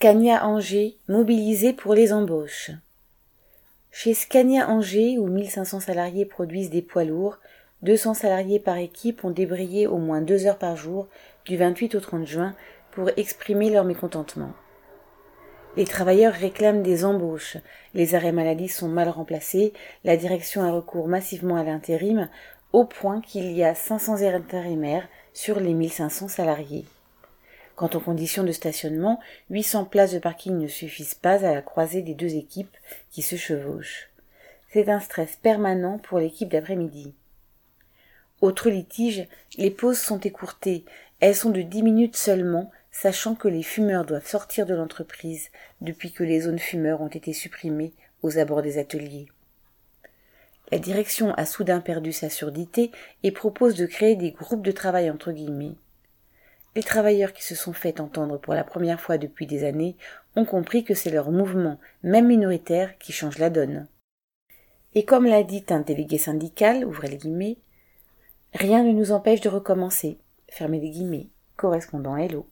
Scania Angers, mobilisé pour les embauches. Chez Scania Angers, où 1500 salariés produisent des poids lourds, 200 salariés par équipe ont débrayé au moins deux heures par jour du 28 au 30 juin pour exprimer leur mécontentement. Les travailleurs réclament des embauches, les arrêts maladie sont mal remplacés, la direction a recours massivement à l'intérim, au point qu'il y a 500 intérimaires sur les 1500 salariés. Quant aux conditions de stationnement, 800 places de parking ne suffisent pas à la croisée des deux équipes qui se chevauchent. C'est un stress permanent pour l'équipe d'après-midi. Autre litige, les pauses sont écourtées. Elles sont de dix minutes seulement, sachant que les fumeurs doivent sortir de l'entreprise depuis que les zones fumeurs ont été supprimées aux abords des ateliers. La direction a soudain perdu sa surdité et propose de créer des groupes de travail entre guillemets. Les travailleurs qui se sont fait entendre pour la première fois depuis des années ont compris que c'est leur mouvement, même minoritaire, qui change la donne. Et comme l'a dit un délégué syndical, ouvrez les guillemets, rien ne nous empêche de recommencer, fermez les guillemets, correspondant Hello.